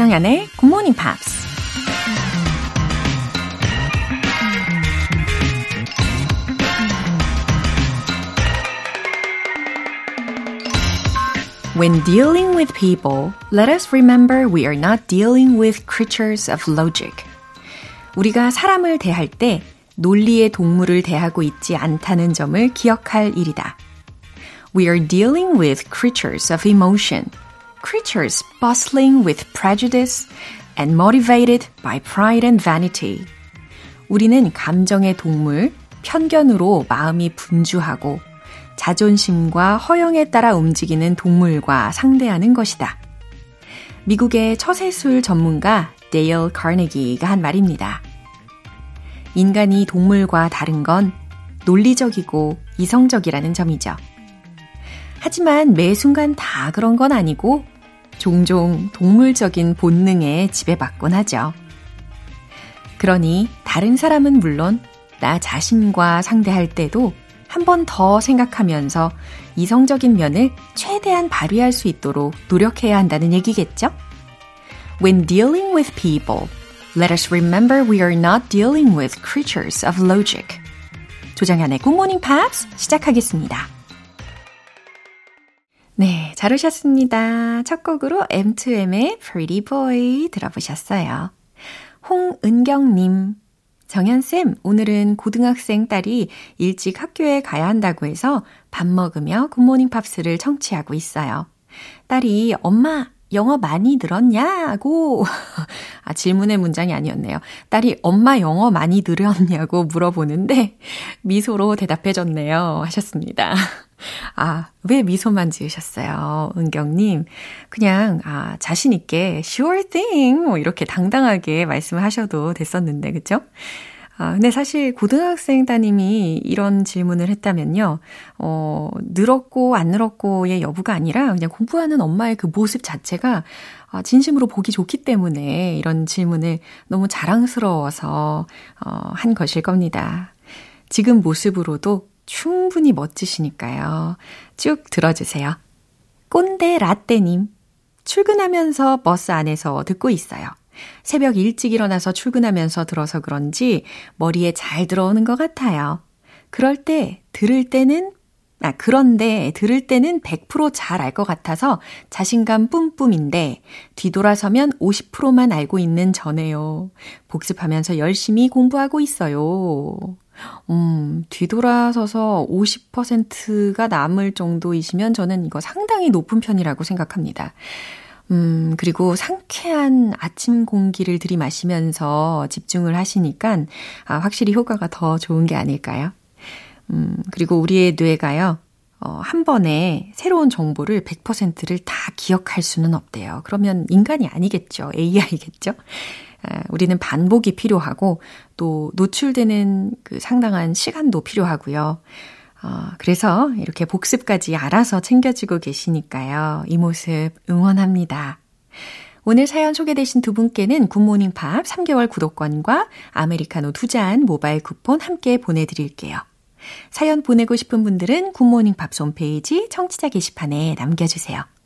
조정연의 Good Morning Pops. When dealing with people, let us remember we are not dealing with creatures of logic. 우리가 사람을 대할 때 논리의 동물을 대하고 있지 않다는 점을 기억할 일이다. We are dealing with creatures of emotion, creatures bustling with prejudice and motivated by pride and vanity. 우리는 감정의 동물, 편견으로 마음이 분주하고 자존심과 허영에 따라 움직이는 동물과 상대하는 것이다. 미국의 처세술 전문가 데일 카네기가 한 말입니다. 인간이 동물과 다른 건 논리적이고 이성적이라는 점이죠. 하지만 매 순간 다 그런 건 아니고 종종 동물적인 본능에 지배받곤 하죠. 그러니 다른 사람은 물론 나 자신과 상대할 때도 한 번 더 생각하면서 이성적인 면을 최대한 발휘할 수 있도록 노력해야 한다는 얘기겠죠? When dealing with people, let us remember we are not dealing with creatures of logic. 조장현의 Good Morning Pops 시작하겠습니다. 네, 잘 오셨습니다. 첫 곡으로 M2M의 Pretty Boy 들어보셨어요. 홍은경님, 정현쌤, 오늘은 고등학생 딸이 일찍 학교에 가야 한다고 해서 밥 먹으며 굿모닝 팝스를 청취하고 있어요. 딸이 엄마, 영어 많이 늘었냐고, 아, 질문의 문장이 아니었네요. 딸이 엄마 영어 많이 늘었냐고 물어보는데 미소로 대답해줬네요. 하셨습니다. 아, 왜 미소만 지으셨어요? 은경님. 그냥, 아, 자신있게, sure thing, 뭐, 이렇게 당당하게 말씀을 하셔도 됐었는데, 그쵸? 아, 근데 사실 고등학생 따님이 이런 질문을 했다면요, 어, 늘었고 안 늘었고의 여부가 아니라 그냥 공부하는 엄마의 그 모습 자체가 아, 진심으로 보기 좋기 때문에 이런 질문을 너무 자랑스러워서, 어, 한 것일 겁니다. 지금 모습으로도 충분히 멋지시니까요. 쭉 들어주세요. 꼰대 라떼님. 출근하면서 버스 안에서 듣고 있어요. 새벽 일찍 일어나서 출근하면서 들어서 그런지 머리에 잘 들어오는 것 같아요. 그럴 때, 들을 때는, 아, 그런데 들을 때는 100%잘 알 것 같아서 자신감 뿜뿜인데 뒤돌아서면 50%만 알고 있는 저네요. 복습하면서 열심히 공부하고 있어요. 음, 뒤돌아서서 50%가 남을 정도이시면 저는 이거 상당히 높은 편이라고 생각합니다. 음, 그리고 상쾌한 아침 공기를 들이마시면서 집중을 하시니까, 아, 확실히 효과가 더 좋은 게 아닐까요? 음, 그리고 우리의 뇌가요, 어, 한 번에 새로운 정보를 100%를 다 기억할 수는 없대요. 그러면 인간이 아니겠죠. AI겠죠? 우리는 반복이 필요하고 또 노출되는 그 상당한 시간도 필요하고요. 어, 그래서 이렇게 복습까지 알아서 챙겨지고 계시니까요. 이 모습 응원합니다. 오늘 사연 소개되신 두 분께는 굿모닝 팝 3개월 구독권과 아메리카노 두 잔 모바일 쿠폰 함께 보내드릴게요. 사연 보내고 싶은 분들은 굿모닝 팝 홈페이지 청취자 게시판에 남겨주세요.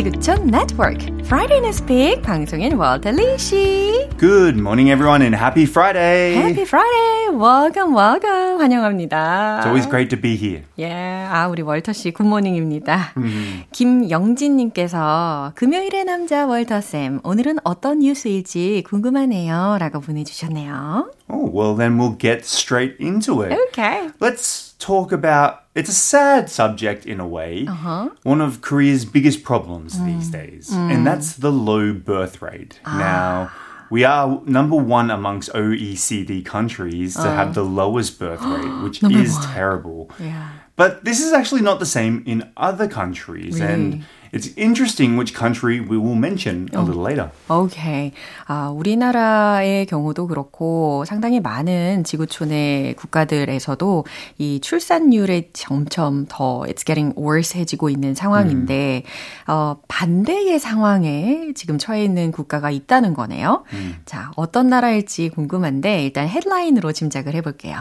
지구촌 네트워크 Friday in Speak 방송인 월터 리 씨. Good morning, everyone, and happy Friday. Happy Friday. Welcome, welcome. 환영합니다. It's always great to be here. 예, 아 우리 월터 씨 굿모닝입니다. 김영진 님께서 금요일의 남자 월터 쌤 오늘은 어떤 뉴스일지 궁금하네요.라고 보내 주셨네요. Oh, well, then we'll get straight into it. Okay. Let's talk about it's a sad subject in a way. Uh-huh. One of Korea's biggest problems mm. these days, mm. and that's the low birth rate. Ah. Now, we are number one amongst OECD countries to have oh. the lowest birth rate, which is terrible. Yeah. But this is actually not the same in other countries, and it's interesting which country we will mention a little later. 오케이. 아, 우리나라의 경우도 그렇고 상당히 많은 지구촌의 국가들에서도 이 출산율이 점점 더 it's getting worse해지고 있는 상황인데 어, 반대의 상황에 지금 처해 있는 국가가 있다는 거네요. 자, 어떤 나라일지 궁금한데 일단 헤드라인으로 짐작을 해 볼게요.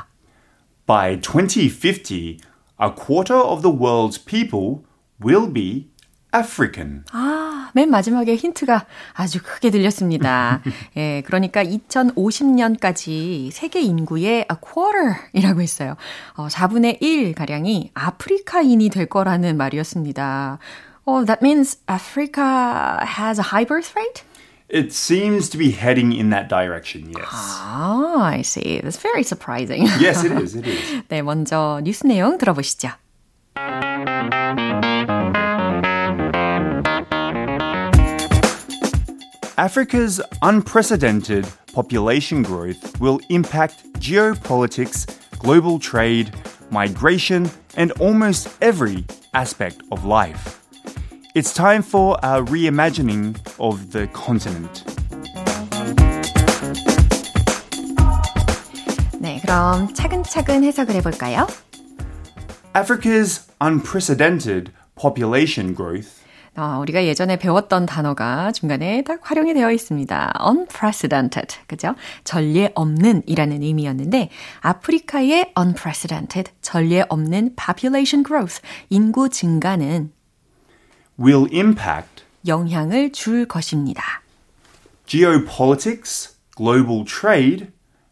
By 2050, a quarter of the world's people will be African. 아, 맨 마지막에 힌트가 아주 크게 들렸습니다. 예, 그러니까 2050년까지 세계 인구의 a quarter이라고 했어요. 어, 4분의 1 가량이 아프리카인이 될 거라는 말이었습니다. Oh, that means Africa has a high birth rate? It seems to be heading in that direction, yes. Ah, I see. That's very surprising. yes, it is, it is. 네, 먼저 뉴스 내용 들어보시죠. Africa's unprecedented population growth will impact geopolitics, global trade, migration, and almost every aspect of life. It's time for a reimagining of the continent. 네, 그럼 차근차근 해석을 해볼까요? Africa's unprecedented population growth 어, 우리가 예전에 배웠던 단어가 중간에 딱 활용이 되어 있습니다. unprecedented. 그죠? 전례 없는 이라는 의미였는데, 아프리카의 unprecedented, 전례 없는 population growth, 인구 증가는 will impact 영향을 줄 것입니다. geopolitics, global trade,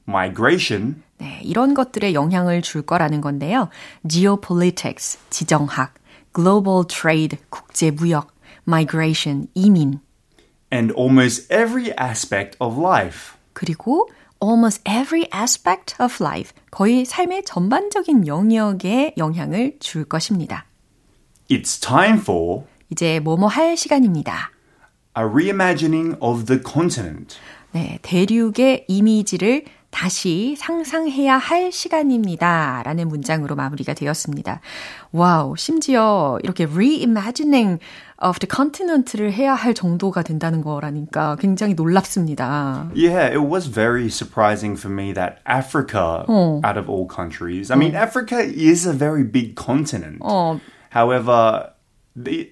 migration, 네, 이런 것들에 영향을 줄 거라는 건데요. geopolitics, 지정학, global trade, 국제 무역, migration, 이민, and almost every aspect of life. 그리고 almost every aspect of life, 거의 삶의 전반적인 영역에 영향을 줄 것입니다. It's time for 이제 뭐뭐 할 시간입니다. a reimagining of the continent. 네, 대륙의 이미지를 다시 상상해야 할 시간입니다. 라는 문장으로 마무리가 되었습니다. 와우, 심지어 이렇게 reimagining of the continent를 해야 할 정도가 된다는 거라니까 굉장히 놀랍습니다. Yeah, it was very surprising for me that Africa, out of all countries, I mean, Africa is a very big continent. 어, However,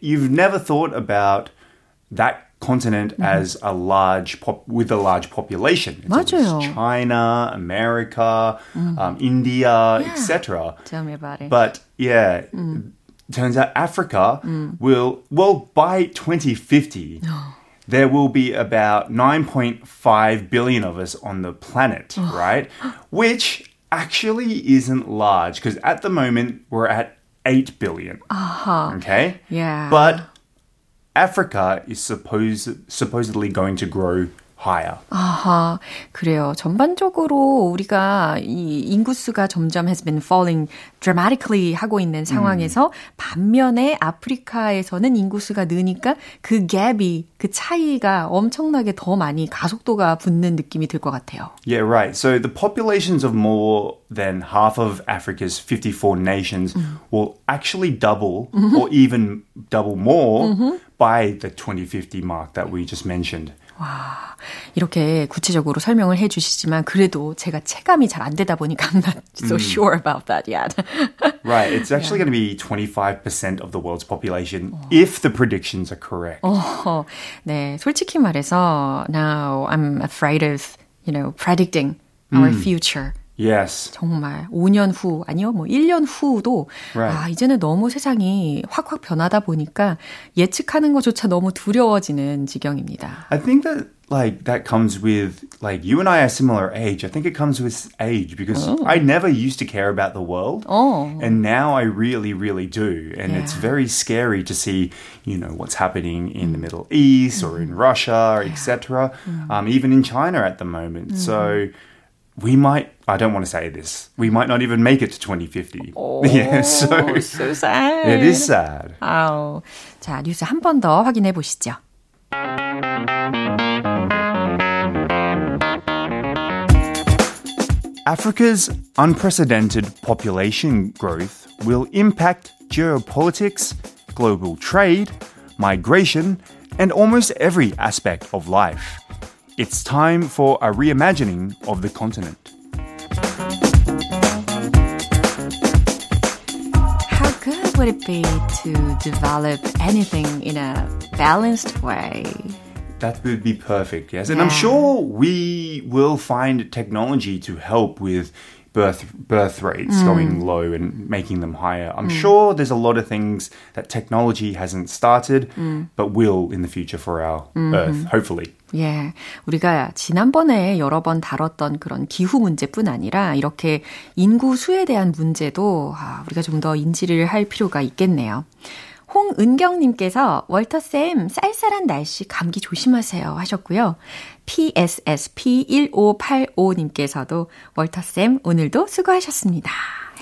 you've never thought about that continent as a large pop with a large population. It's always 맞아요. China, America, um, India, etc. tell me about it. But yeah, turns out Africa will, well, by 2050, there will be about 9.5 billion of us on the planet, right? Which actually isn't large because at the moment we're at 8 billion. Okay? Yeah. But Africa is supposed, supposedly going to grow higher. 아하, 그래요. 전반적으로 우리가 이 인구수가 점점 has been falling dramatically 하고 있는 상황에서 반면에 아프리카에서는 인구수가 느니까 그 갭이, 그 차이가 엄청나게 더 많이 가속도가 붙는 느낌이 들 것 같아요. Yeah, right. So the populations of more than half of Africa's 54 nations will actually double or even double more by the 2050 mark that we just mentioned. 와, 이렇게 구체적으로 설명을 해 주시지만 그래도 제가 체감이 잘 안 되다 보니까 I'm not so sure about that yet. Right. It's actually going to be 25% of the world's population if the predictions are correct. 어, 네, 솔직히 말해서 now I'm afraid of, you know, predicting our future. Yes. 정말 5년 후 아니요 뭐 1년 후도 Right. 아 이제는 너무 세상이 확확 변하다 보니까 예측하는 것조차 너무 두려워지는 지경입니다. I think that like that comes with like you and I are similar age. I think it comes with age because I never used to care about the world. 어. And now I really, really do. And it's Yeah. very scary to see, you know, what's happening in the Middle East or in Russia, etc. Um, even in China at the moment. So we might, I don't want to say this, we might not even make it to 2050. yeah, so Oh, so sad. it is sad. 아우. 자, 뉴스 한 번 더 확인해 보시죠. Africa's unprecedented population growth will impact geopolitics, global trade, migration, and almost every aspect of life. It's time for a reimagining of the continent. How good would it be to develop anything in a balanced way? That would be perfect, yes. And I'm sure we will find technology to help with birth birth rates going low and making them higher. I'm sure there's a lot of things that technology hasn't started but will in the future for our earth, hopefully. 예. 우리가 지난번에 여러 번 다뤘던 그런 기후 문제뿐 아니라 이렇게 인구 수에 대한 문제도 아, 우리가 좀 더 인지를 할 필요가 있겠네요. 홍은경님께서 월터쌤 쌀쌀한 날씨 감기 조심하세요 하셨고요. PSSP1585님께서도 월터쌤 오늘도 수고하셨습니다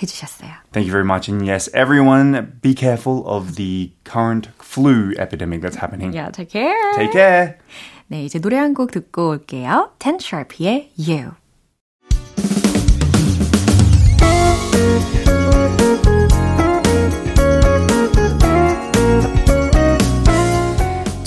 해주셨어요. Thank you very much. And yes, everyone be careful of the current flu epidemic that's happening. Yeah, take care. Take care. 네, 이제 노래 한 곡 듣고 올게요. Ten Sharp의 You.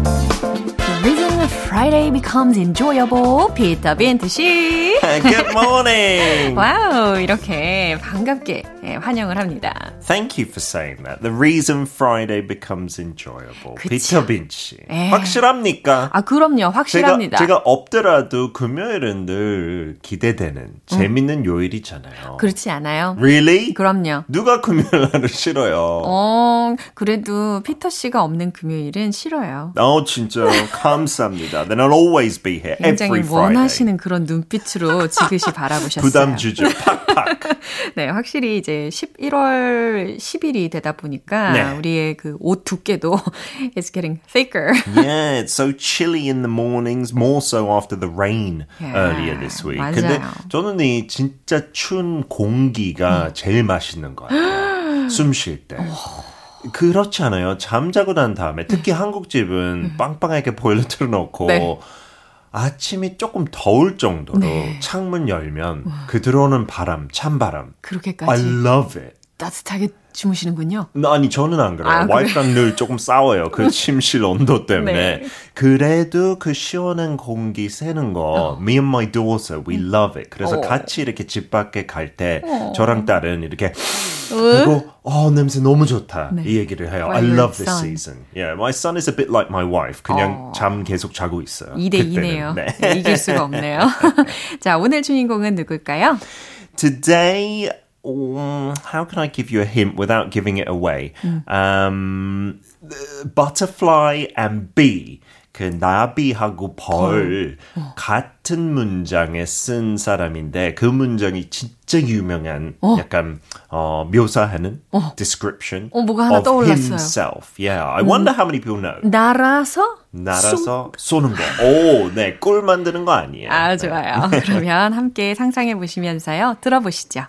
The reason Friday becomes enjoyable. 피터 빈트 씨. Good morning. Wow, 이렇게 반갑게 예, 환영을 합니다. Thank you for saying that. The reason Friday becomes enjoyable. 그쵸. 피터 빈트. 에. 확실합니까? 아, 그럼요. 제가, 확실합니다. 제가 없더라도 금요일은 늘 기대되는 재밌는 요일이잖아요. 그렇지 않아요? Really? 그럼요. 누가 금요일 날을 싫어요? 어, 그래도 피터 씨가 없는 금요일은 싫어요. 어, 진짜 감사합니다. Then I'll always be here 굉장히 every Friday. 원하시는 그런 눈빛으로 지그시 바라보셨어요. 부담 주죠. 팍팍. 네, 확실히 이제 11월 10일이 되다 보니까 네. 우리의 그옷 두께도 is getting thicker. Yeah, it's so chilly in the mornings, more so after the rain Yeah, earlier this week. 맞아요. 근데 저는 이 진짜 추운 공기가 제일 맛있는 것 같아요. 숨 쉴 때. 그렇지 않아요. 잠자고 난 다음에 특히 한국집은 빵빵하게 보일러 틀어놓고 네. 아침이 조금 더울 정도로 네. 창문 열면 그 들어오는 바람, 찬바람. I 그렇게까지 love it. 따뜻하게 주무시는군요. 아니 저는 안 그래요. 아? 와이프랑 늘 조금 싸워요. 그 침실 온도 때문에. 네. 그래도 그 시원한 공기 새는 거 me and my daughter we love it. 그래서 어. 같이 이렇게 집 밖에 갈때 저랑 딸은 이렇게 그리고 어 냄새 너무 좋다 이 얘기를 해요. I love this son. season. Yeah, my son is a bit like my wife. 그냥 어. 잠 계속 자고 있어요. 2대 그때는. 2네요. 네. 이길 수가 없네요. 자, 오늘 주인공은 누굴까요? Today, um, how can I give you a hint without giving it away? Um, uh, butterfly and bee. 그 나비하고 벌 같은 문장에 쓴 사람인데 그 문장이 진짜 유명한 약간 어, 묘사하는 description 어, 뭐가 하나 of 떠올랐어요. himself. Yeah, I wonder how many people know. 날아서 날아서 쏘는 거. 오, 네, 꿀 만드는 거 아니에요. 아, 좋아요. 그러면 함께 상상해 보시면서요. 들어보시죠.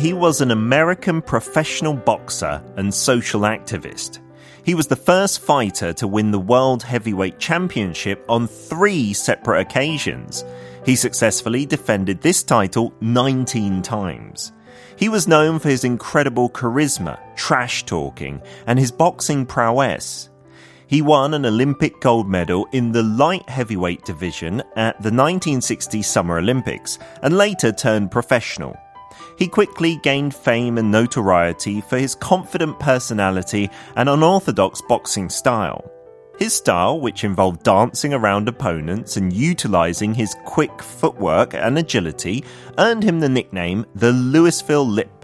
He was an American professional boxer and social activist. He was the first fighter to win the World Heavyweight Championship on three separate occasions. He successfully defended this title 19 times. He was known for his incredible charisma, trash talking, and his boxing prowess. He won an Olympic gold medal in the light heavyweight division at the 1960 Summer Olympics and later turned professional. He quickly gained fame and notoriety for his confident personality and unorthodox boxing style. His style, which involved dancing around opponents and utilizing his quick footwork and agility, earned him the nickname the Louisville Lip.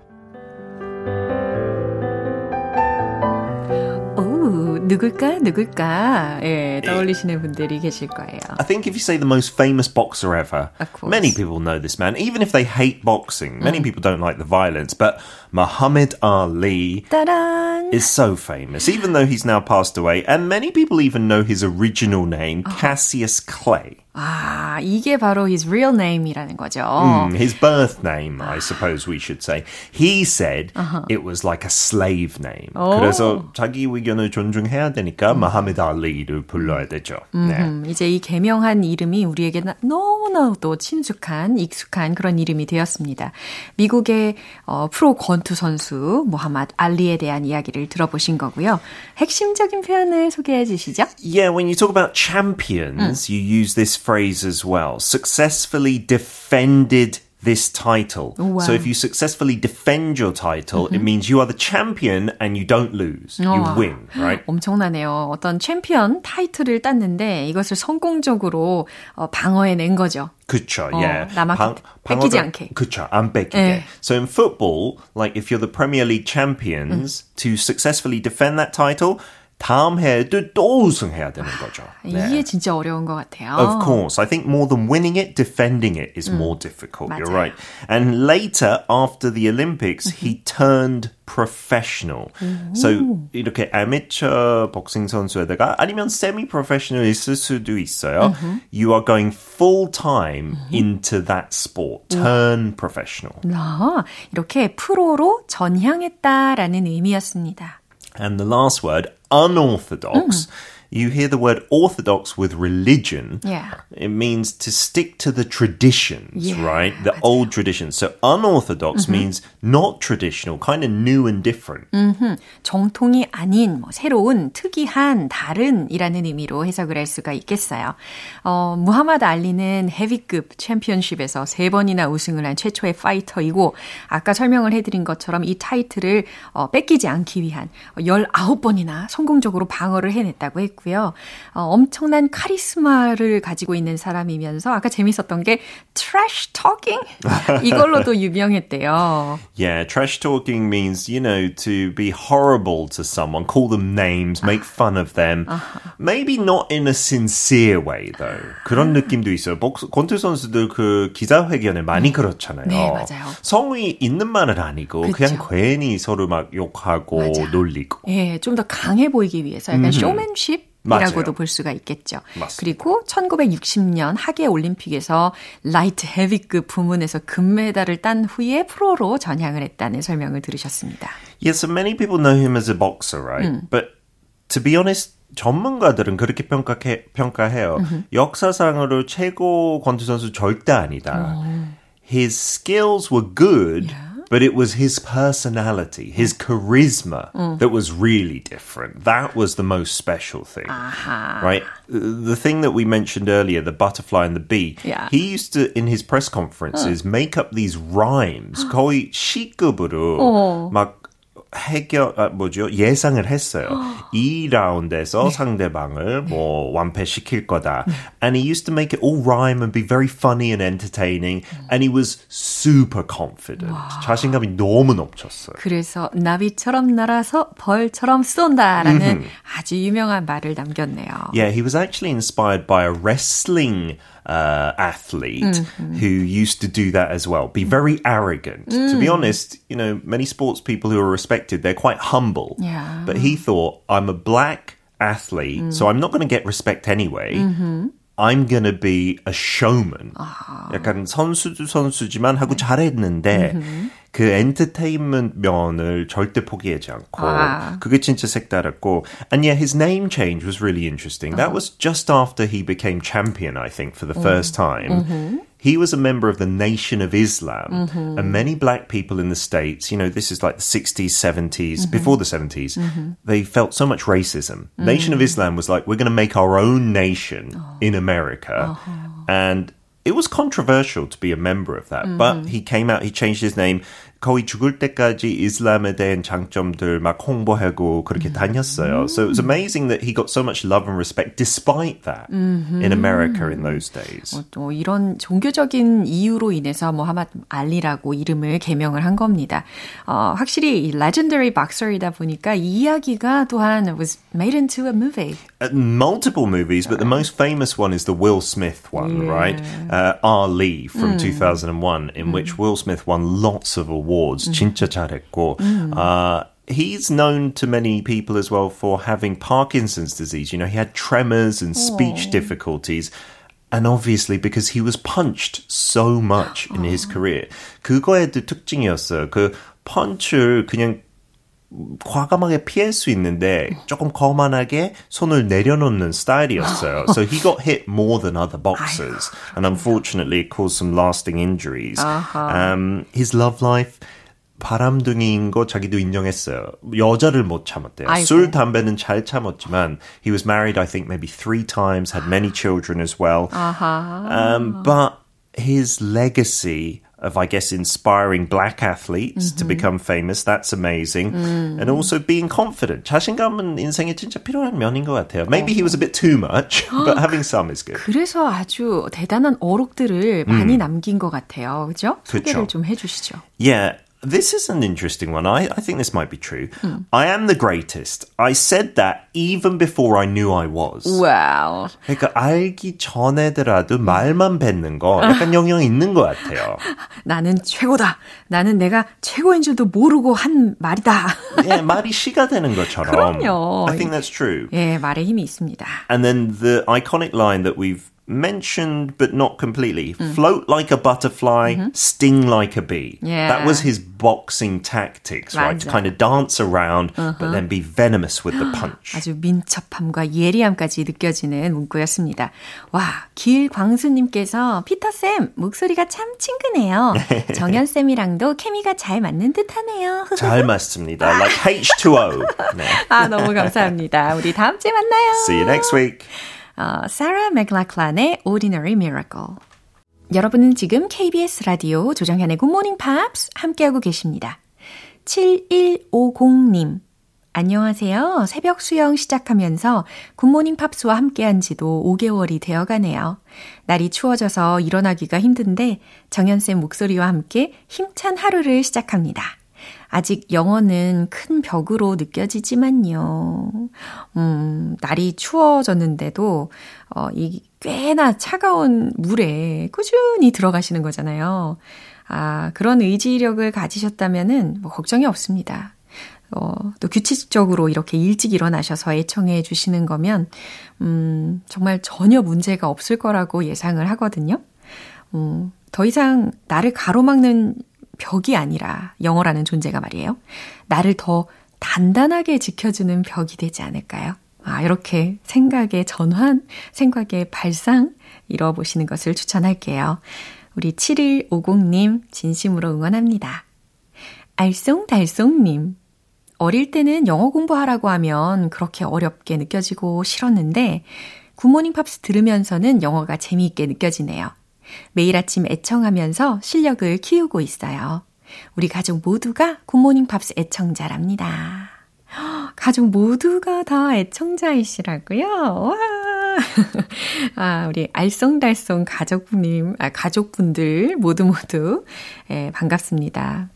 누굴까, 누굴까, 예, 떠올리시는 분들이 계실 거예요. I think if you say the most famous boxer ever, Of course. many people know this man. Even if they hate boxing, many people don't like the violence, but Muhammad Ali 따란! is so famous, even though he's now passed away, and many people even know his original name, Uh-huh. Cassius Clay. 아, 이게 바로 his real name이라는 거죠. Mm, His birth name, I suppose we should say. He said Uh-huh. it was like a slave name. 오. 그래서 자기 의견을 존중해야 되니까 무하메드 알리를 불러야 되죠. 네. 음, 이제 이 개명한 이름이 우리에게 나- 너무나도 친숙한, 익숙한 그런 이름이 되었습니다. 미국의 어, 프로 권 투 선수 모하마드 알리에 대한 이야기를 들어보신 거고요. 핵심적인 표현을 소개해 주시죠. Yeah, when you talk about champions, you use this phrase as well. Successfully defended this title. Wow. So if you successfully defend your title, it means you are the champion and you don't lose. You 우와. win, right? 엄청나네요. 어떤 챔피언 타이틀을 땄는데 이것을 성공적으로 어, 방어해낸 거죠. 그쵸, 어, yeah. 남한테 뺏기지 않게. 그쵸, 안 뺏기게. 예. So in football, like if you're the Premier League champions, to successfully defend that title, 다음 해에도 또 우승해야 되는 거죠. 네. 이게 진짜 어려운 것 같아요. Of course. I think more than winning it, defending it is more difficult. You're 맞아요. right. And later, after the Olympics, he turned professional. So 이렇게 amateur 복싱 선수에다가 아니면 semi-professional 있을 수도 있어요. You are going full time into that sport. Turn professional. 아, 이렇게 프로로 전향했다라는 의미였습니다. And the last word, unorthodox. Mm. You hear the word orthodox with religion. Yeah. It means to stick to the traditions, Yeah, right? The old traditions. So unorthodox means not traditional, kind of new and different. 정통이 아닌 뭐 새로운 특이한 다른이라는 의미로 해석을 할 수가 있겠어요. 어, 무하마드 알리는 헤비급 챔피언십에서 세 번이나 우승을 한 최초의 파이터이고 아까 설명을 해드린 것처럼 이 타이틀을 어, 뺏기지 않기 위한 19번이나 성공적으로 방어를 해냈다고 했고요. 어, 엄청난 카리스마를 가지고 있는 사람이면서 아까 재밌었던 게 trash talking 이걸로도 유명했대요. Yeah, trash talking means, you know, to be horrible to someone, call them names, make fun of them. Maybe not in a sincere way, though. 그런 느낌도 있어요. 복수, 권투 선수들 그 기자회견에 많이 그렇잖아요. 네, 맞아요. 성이 있는 말은 아니고 그쵸. 그냥 괜히 서로 막 욕하고 맞아. 놀리고. 예, 좀 더 강해 보이기 위해서 약간 쇼맨십 이라고도. 볼 수가 있겠죠. 맞습니다. 그리고 1960년 하계 올림픽에서 라이트 헤비급 부문에서 금메달을 딴 후에 프로로 전향을 했다는 설명을 들으셨습니다. Yes, so many people know him as a boxer, right? But to be honest, 전문가들은 그렇게 평가해, 평가해요. 역사상으로 최고 권투 선수 절대 아니다. His skills were good, but it was his personality, his charisma that was really different. That was the most special thing. Right? The thing that we mentioned earlier, the butterfly and the bee, Yeah. he used to, in his press conferences, make up these rhymes. 거의 시급으로 막 해결 아, 뭐죠 예상을 했어요. 이 라운드에서 상대방을 뭐 완패시킬 거다. And he used to make it all rhyme and be very funny and entertaining. And he was super confident. 자신감이 너무 넘쳤어요. 그래서 나비처럼 날아서 벌처럼 쏜다라는 아주 유명한 말을 남겼네요. Yeah, he was actually inspired by a wrestling uh, athlete who used to do that as well. Be very arrogant. To be honest, you know, many sports people who are respected, they're quite humble. Yeah. But he thought, I'm a black athlete, so I'm not going to get respect anyway. I'm gonna be a showman. 약간 선수도 선수지만 하고 잘했는데 그 엔터테인먼트 면을 절대 포기하지 않고 아. 그게 진짜 색다랐고 and yeah his name change was really interesting. That was just after he became champion I think for the first time. He was a member of the Nation of Islam, and many black people in the States, you know, this is like the 60s, 70s, before the 70s, they felt so much racism. Nation of Islam was like, we're going to make our own nation in America. And it was controversial to be a member of that, but he came out, he changed his name. 거의 죽을 때까지 이슬람에 대한 장점들 막 홍보하고 그렇게 다녔어요. So it was amazing that he got so much love and respect despite that in America in those days. 어, 또 이런 종교적인 이유로 인해서 모하마드 알리라고 이름을 개명을 한 겁니다. 어, 확실히 이 legendary boxer이다 보니까 이 이야기가 또한 was made into a movie. Uh, multiple movies, but the most famous one is the Will Smith one, right? Uh, Ali from 2001, in which Will Smith won lots of awards. 진짜 잘했고. Uh, he's known to many people as well for having Parkinson's disease. You know, he had tremors and speech difficulties. And obviously because he was punched so much in his career. 그거에도 특징이었어요. 그 펀치를 그냥 과감하게 피할 수 있는데 조금 거만하게 손을 내려놓는 스타일이었어요. So he got hit more than other boxers. And unfortunately it caused some lasting injuries. Um, his love life 바람둥이인 거 자기도 인정했어요. 여자를 못 참았대요. 아이고. 술, 담배는 잘 참았지만 he was married I think maybe three times, had many children as well. Um, but his legacy of, I guess, inspiring black athletes to become famous, that's amazing. And also being confident. 자신감은 인생에 진짜 필요한 면인 것 같아요. Maybe he was a bit too much, but having some is good. 그래서 아주 대단한 어록들을 많이 남긴 것 같아요. 그죠? 소개를 그쵸. 좀 해주시죠. Yeah. This is an interesting one. I, I think this might be true. I am the greatest. I said that even before I knew I was. 와우. 그러니까 알기 전에더라도 말만 뱉는 거 약간 영향이 있는 것 같아요. 나는 최고다. 나는 내가 최고인 줄도 모르고 한 말이다. 예, 말이 시가 되는 것처럼. 그럼요. I think that's true. 예, 말에 힘이 있습니다. And then the iconic line that we've mentioned but not completely float like a butterfly, sting like a bee. Yeah. That was his boxing tactics, right? To 맞아. kind of dance around but then be venomous with the punch. 아주 민첩함과 예리함까지 느껴지는 문구였습니다. 와, 길광수님께서 피터쌤, 목소리가 참 친근해요. 정연쌤이랑도 케미가 잘 맞는 듯 하네요. 잘 맞습니다. Like H2O. 네. 아, 너무 감사합니다. 우리 다음 주에 만나요. See you next week. 어, 사라 맥락란의 Ordinary Miracle. 여러분은 지금 KBS 라디오 조정현의 Morning Pops 함께하고 계십니다. 7150님. 안녕하세요. 새벽 수영 시작하면서 굿모닝 팝스와 함께한 지도 5개월이 되어 가네요. 날이 추워져서 일어나기가 힘든데 정연쌤 목소리와 함께 힘찬 하루를 시작합니다. 아직 영어는 큰 벽으로 느껴지지만요. 음, 날이 추워졌는데도, 어, 이 꽤나 차가운 물에 꾸준히 들어가시는 거잖아요. 아, 그런 의지력을 가지셨다면은 뭐 걱정이 없습니다. 어, 또 규칙적으로 이렇게 일찍 일어나셔서 애청해 주시는 거면, 음, 정말 전혀 문제가 없을 거라고 예상을 하거든요. 음, 더 이상 나를 가로막는 벽이 아니라 영어라는 존재가 말이에요. 나를 더 단단하게 지켜주는 벽이 되지 않을까요? 아, 이렇게 생각의 전환, 생각의 발상 이뤄보시는 것을 추천할게요. 우리 7150님 진심으로 응원합니다. 알쏭달쏭님. 어릴 때는 영어 공부하라고 하면 그렇게 어렵게 느껴지고 싫었는데 굿모닝 팝스 들으면서는 영어가 재미있게 느껴지네요. 매일 아침 애청하면서 실력을 키우고 있어요. 우리 가족 모두가 굿모닝 팝스 애청자랍니다. 가족 모두가 다 애청자이시라고요? 와! 아, 우리 알쏭달쏭 가족님, 아, 가족분들 모두 모두, 예, 반갑습니다.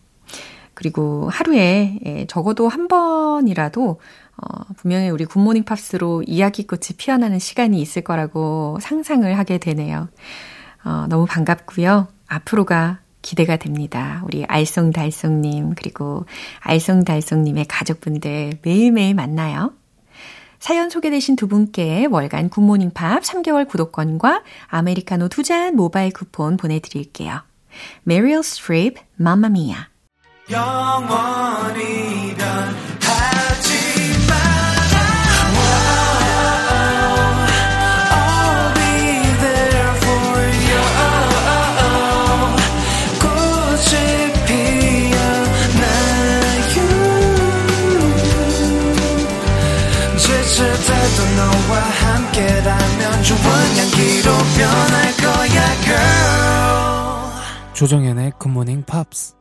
그리고 하루에 예, 적어도 한 번이라도 어, 분명히 우리 굿모닝 팝스로 이야기꽃이 피어나는 시간이 있을 거라고 상상을 하게 되네요. 어, 너무 반갑고요. 앞으로가 기대가 됩니다. 우리 알쏭달쏭님 그리고 알쏭달쏭님의 가족분들 매일매일 만나요. 사연 소개되신 두 분께 월간 굿모닝 팝스 3개월 구독권과 아메리카노 두 잔 모바일 쿠폰 보내드릴게요. 메릴 스트립, 맘마미아. 영원 이란 조정현의 굿모닝 팝스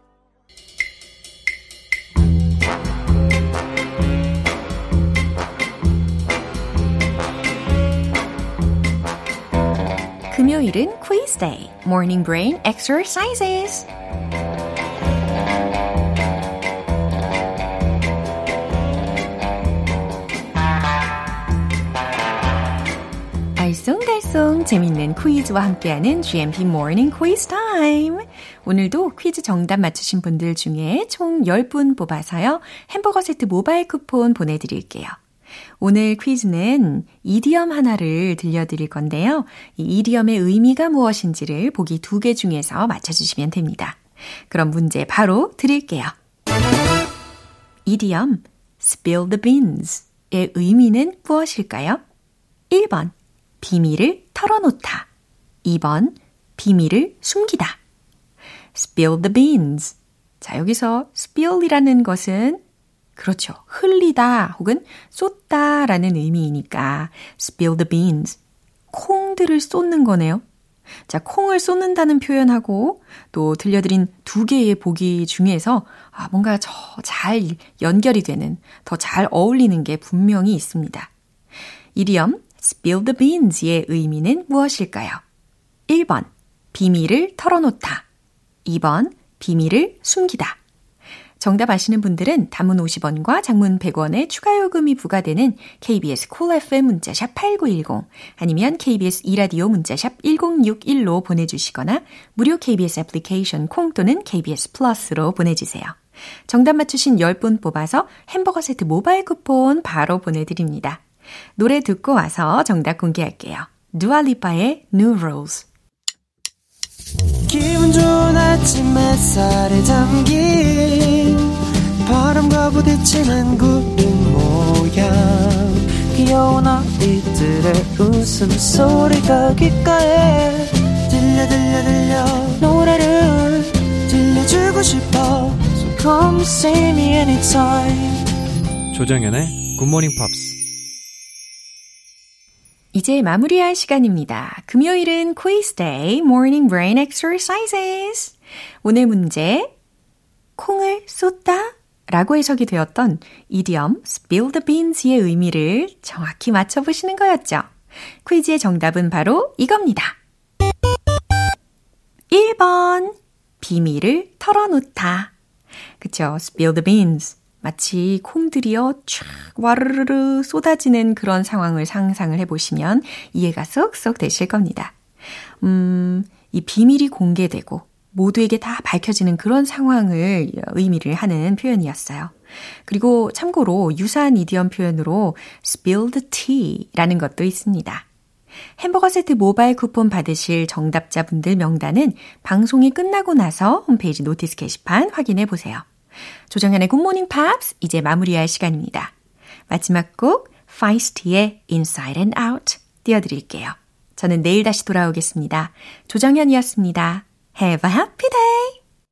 금요일은 quiz day, morning brain exercises. 알쏭달쏭 재밌는 퀴즈와 함께하는 GMP Morning Quiz Time. 오늘도 퀴즈 정답 맞추신 분들 중에 총 10분 뽑아서요. 햄버거 세트 모바일 쿠폰 보내드릴게요. 오늘 퀴즈는 이디엄 하나를 들려드릴 건데요. 이 이디엄의 의미가 무엇인지를 보기 두 개 중에서 맞춰주시면 됩니다. 그럼 문제 바로 드릴게요. 이디엄 spill the beans의 의미는 무엇일까요? 1번 비밀을 털어놓다. 2번, 비밀을 숨기다. spill the beans. 자, 여기서 spill이라는 것은 그렇죠. 흘리다 혹은 쏟다 라는 의미이니까 spill the beans. 콩들을 쏟는 거네요. 자, 콩을 쏟는다는 표현하고 또 들려드린 두 개의 보기 중에서 아, 뭔가 더잘 연결이 되는, 더 잘 어울리는 게 분명히 있습니다. 이리엄 spill the beans의 의미는 무엇일까요? 1번, 비밀을 털어놓다. 2번, 비밀을 숨기다. 정답 아시는 분들은 단문 50원과 장문 100원의 추가 요금이 부과되는 KBS 콜 cool FM 문자샵 8910 아니면 KBS 이라디오 문자샵 1061로 보내주시거나 무료 KBS 애플리케이션 콩 또는 KBS 플러스로 보내주세요. 정답 맞추신 10분 뽑아서 햄버거 세트 모바일 쿠폰 바로 보내드립니다. 노래 듣고 와서 정답 공개할게요. 두알리파의 New Rules. 기분 좋은 아침 햇살에 담긴 바람과 부딪히는 구름 모양. 귀여운 아이들의 웃음소리가 귓가에 들려 들려 들려. 노래를 들려주고 싶어. So come see me anytime. 조정연의 굿모닝 팝스 이제 마무리할 시간입니다. 금요일은 quiz day, morning brain exercises. 오늘 문제, 콩을 쏟다 라고 해석이 되었던 idiom spill the beans의 의미를 정확히 맞춰보시는 거였죠. 퀴즈의 정답은 바로 이겁니다. 1번, 비밀을 털어놓다. 그쵸? spill the beans. 마치 콩들이요 쫙 와르르르 쏟아지는 그런 상황을 상상을 해보시면 이해가 쏙쏙 되실 겁니다. 음, 이 비밀이 공개되고 모두에게 다 밝혀지는 그런 상황을 의미를 하는 표현이었어요. 그리고 참고로 유사한 idiom 표현으로 spill the tea라는 것도 있습니다. 햄버거 세트 모바일 쿠폰 받으실 정답자분들 명단은 방송이 끝나고 나서 홈페이지 notice 게시판 확인해 보세요. 조정현의 굿모닝 팝스 이제 마무리할 시간입니다. 마지막 곡 Feist의 Inside and Out 띄워드릴게요. 저는 내일 다시 돌아오겠습니다. 조정현이었습니다. Have a happy day!